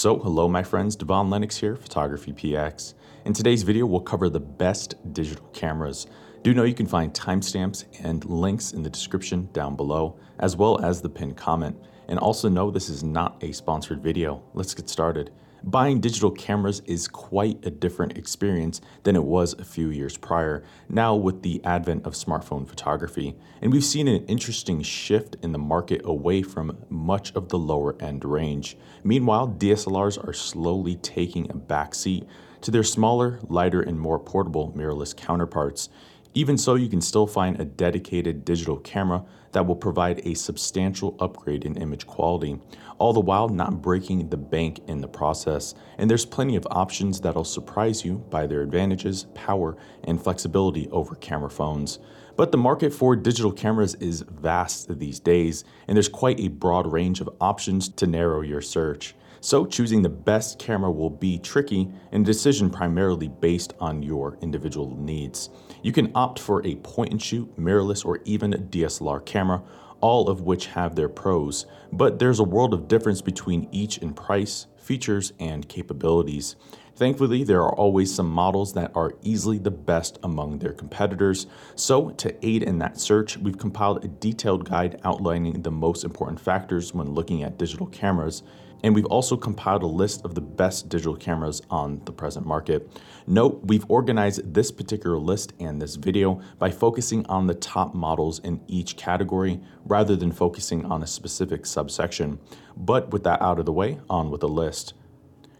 So, hello my friends, Devon Lennox here, Photography PX. In today's video, we'll cover the best digital cameras. Do know you can find timestamps and links in the description down below, as well as the pinned comment. And also know this is not a sponsored video. Let's get started. Buying digital cameras is quite a different experience than it was a few years prior, now with the advent of smartphone photography. And we've seen an interesting shift in the market away from much of the lower end range. Meanwhile, DSLRs are slowly taking a backseat to their smaller, lighter, and more portable mirrorless counterparts. Even so, you can still find a dedicated digital camera that will provide a substantial upgrade in image quality, all the while not breaking the bank in the process. And there's plenty of options that'll surprise you by their advantages, power, and flexibility over camera phones. But the market for digital cameras is vast these days, and there's quite a broad range of options to narrow your search. So, choosing the best camera will be tricky and a decision primarily based on your individual needs. You can opt for a point and shoot, mirrorless, or even a DSLR camera, all of which have their pros, but there's a world of difference between each in price, features, and capabilities. Thankfully, there are always some models that are easily the best among their competitors. So, to aid in that search, we've compiled a detailed guide outlining the most important factors when looking at digital cameras and we've also compiled a list of the best digital cameras on the present market. Note, we've organized this particular list and this video by focusing on the top models in each category rather than focusing on a specific subsection. But with that out of the way, on with the list.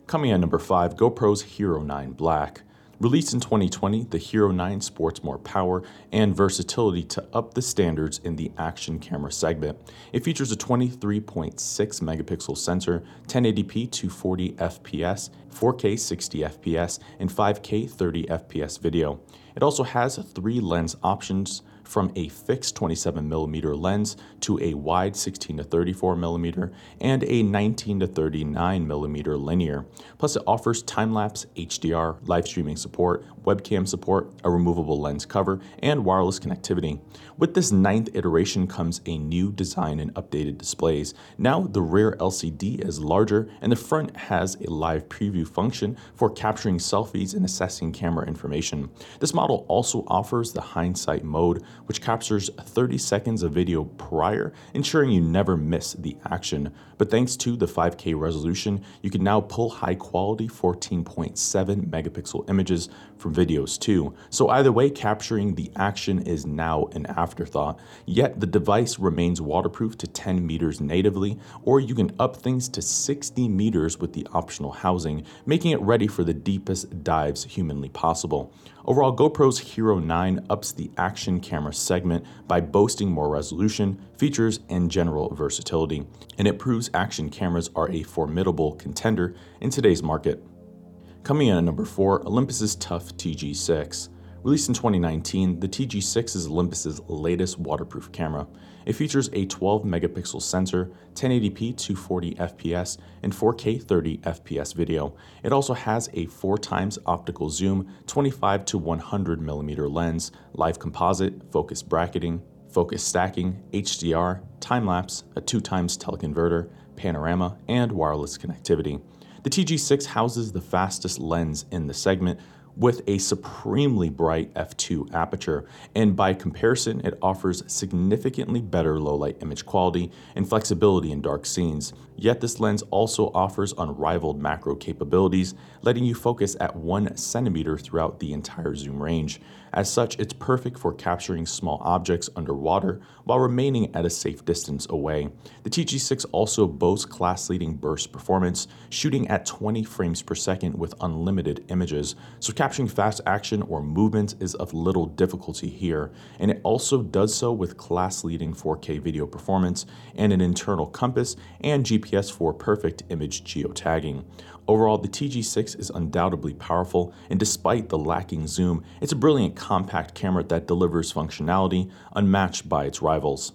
Coming at number 5, GoPro's Hero 9 Black. Released in 2020, the Hero 9 sports more power and versatility to up the standards in the action camera segment. It features a 23.6 megapixel sensor, 1080p 240 FPS, 4K 60 FPS, and 5K 30 FPS video. It also has three lens options from a fixed 27mm lens to a wide 16 to 34mm and a 19 to 39mm linear. Plus, it offers time lapse, HDR, live streaming support, webcam support, a removable lens cover, and wireless connectivity. With this ninth iteration comes a new design and updated displays. Now, the rear LCD is larger and the front has a live preview function for capturing selfies and assessing camera information. This model also offers the hindsight mode, which captures 30 seconds of video prior, ensuring you never miss the action. But thanks to the 5K resolution, you can now pull high quality 14.7 megapixel images from videos too. So either way, capturing the action is now an afterthought. Yet the device remains waterproof to 10 meters natively, or you can up things to 60 meters with the optional housing, making it ready for the deepest dives humanly possible. Overall, GoPro's Hero 9 ups the action camera segment by boasting more resolution, features, and general versatility, and it proves action cameras are a formidable contender in today's market. Coming in at number 4, Olympus's Tough TG6. Released in 2019, the TG6 is Olympus's latest waterproof camera. It features a 12 megapixel sensor, 1080p 240 FPS, and 4K 30 FPS video. It also has a 4 times optical zoom, 25 to 100 millimeter lens, live composite, focus bracketing, focus stacking, HDR, time lapse, a 2 times teleconverter, panorama, and wireless connectivity. The TG6 houses the fastest lens in the segment with a supremely bright f2 aperture, and by comparison, it offers significantly better low light image quality and flexibility in dark scenes. Yet, this lens also offers unrivaled macro capabilities, letting you focus at one centimeter throughout the entire zoom range. As such, it's perfect for capturing small objects underwater while remaining at a safe distance away. The TG6 also boasts class leading burst performance, shooting at 20 frames per second with unlimited images, so capturing fast action or movement is of little difficulty here, and it also does so with class leading 4K video performance and an internal compass and GPS for perfect image geotagging. Overall, the TG6 is undoubtedly powerful, and despite the lacking zoom, it's a brilliant compact camera that delivers functionality unmatched by its rivals.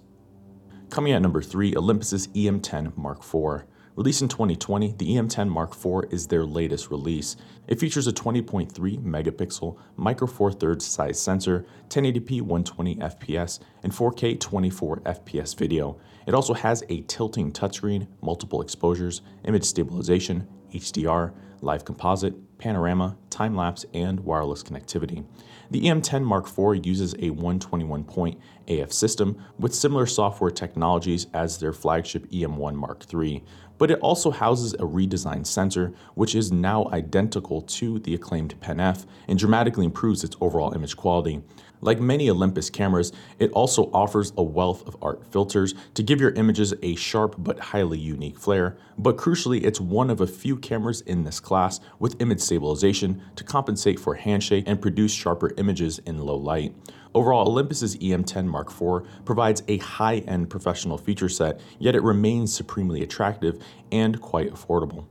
Coming at number 3, Olympus's EM10 Mark IV. Released in 2020, the EM10 Mark IV is their latest release. It features a 20.3 megapixel micro four thirds size sensor, 1080p 120 FPS, and 4K 24 FPS video. It also has a tilting touchscreen, multiple exposures, image stabilization, HDR, live composite, panorama, time lapse, and wireless connectivity. The EM10 Mark IV uses a 121 point AF system with similar software technologies as their flagship EM1 Mark III, but it also houses a redesigned sensor, which is now identical to the acclaimed Pen F and dramatically improves its overall image quality. Like many Olympus cameras, it also offers a wealth of art filters to give your images a sharp but highly unique flair. But crucially, it's one of a few cameras in this class with image stabilization to compensate for handshake and produce sharper images in low light. Overall, Olympus's EM10 Mark IV provides a high-end professional feature set, yet it remains supremely attractive and quite affordable.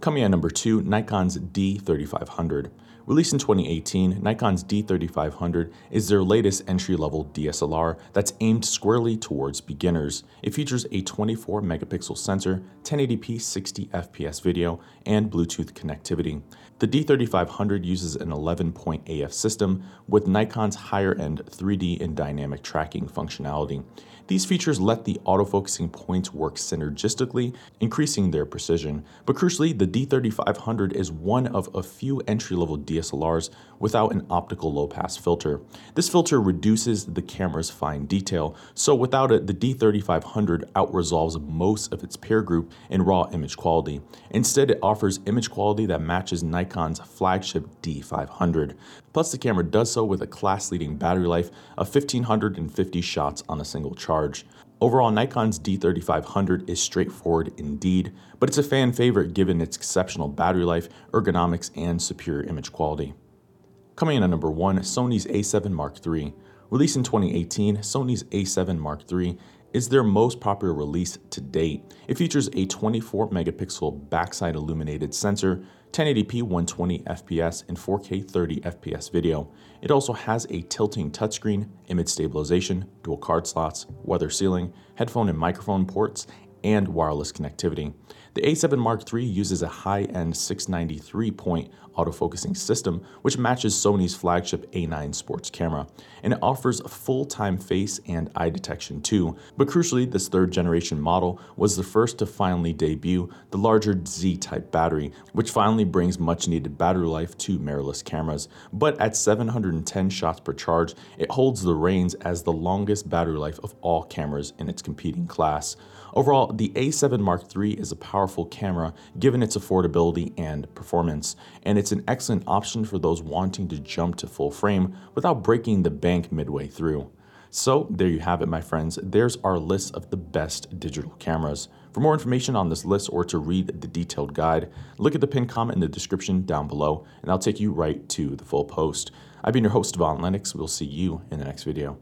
Coming at number 2, Nikon's D3500. Released in 2018, Nikon's D3500 is their latest entry level DSLR that's aimed squarely towards beginners. It features a 24 megapixel sensor, 1080p 60 FPS video, and Bluetooth connectivity. The D3500 uses an 11 point AF system with Nikon's higher end 3D and dynamic tracking functionality. These features let the autofocusing points work synergistically, increasing their precision. But crucially, the D3500 is one of a few entry level DSLRs without an optical low pass filter. This filter reduces the camera's fine detail, so without it, the D3500 outresolves most of its peer group in raw image quality. Instead, it offers image quality that matches Nikon's flagship D500. Plus, the camera does so with a class leading battery life of 1550 shots on a single charge. Overall, Nikon's D3500 is straightforward indeed, but it's a fan favorite given its exceptional battery life, ergonomics, and superior image quality. Coming in at number 1, Sony's A7 Mark III. Released in 2018, Sony's A7 Mark III is their most popular release to date. It features a 24 megapixel backside illuminated sensor, 1080p 120 FPS, and 4K 30 FPS video. It also has a tilting touchscreen, image stabilization, dual card slots, weather sealing, headphone and microphone ports, and wireless connectivity. The A7 Mark III uses a high-end 693 point autofocusing system, which matches Sony's flagship A9 sports camera, and it offers full-time face and eye detection too. But crucially, this third generation model was the first to finally debut the larger Z-type battery, which finally brings much needed battery life to mirrorless cameras. But at 710 shots per charge, it holds the reins as the longest battery life of all cameras in its competing class. Overall, the A7 Mark III is a powerful camera given its affordability and performance, and it's an excellent option for those wanting to jump to full frame without breaking the bank midway through. So, there you have it, my friends. There's our list of the best digital cameras. For more information on this list or to read the detailed guide, look at the pinned comment in the description down below, and I'll take you right to the full post. I've been your host, Devon Lennox. We'll see you in the next video.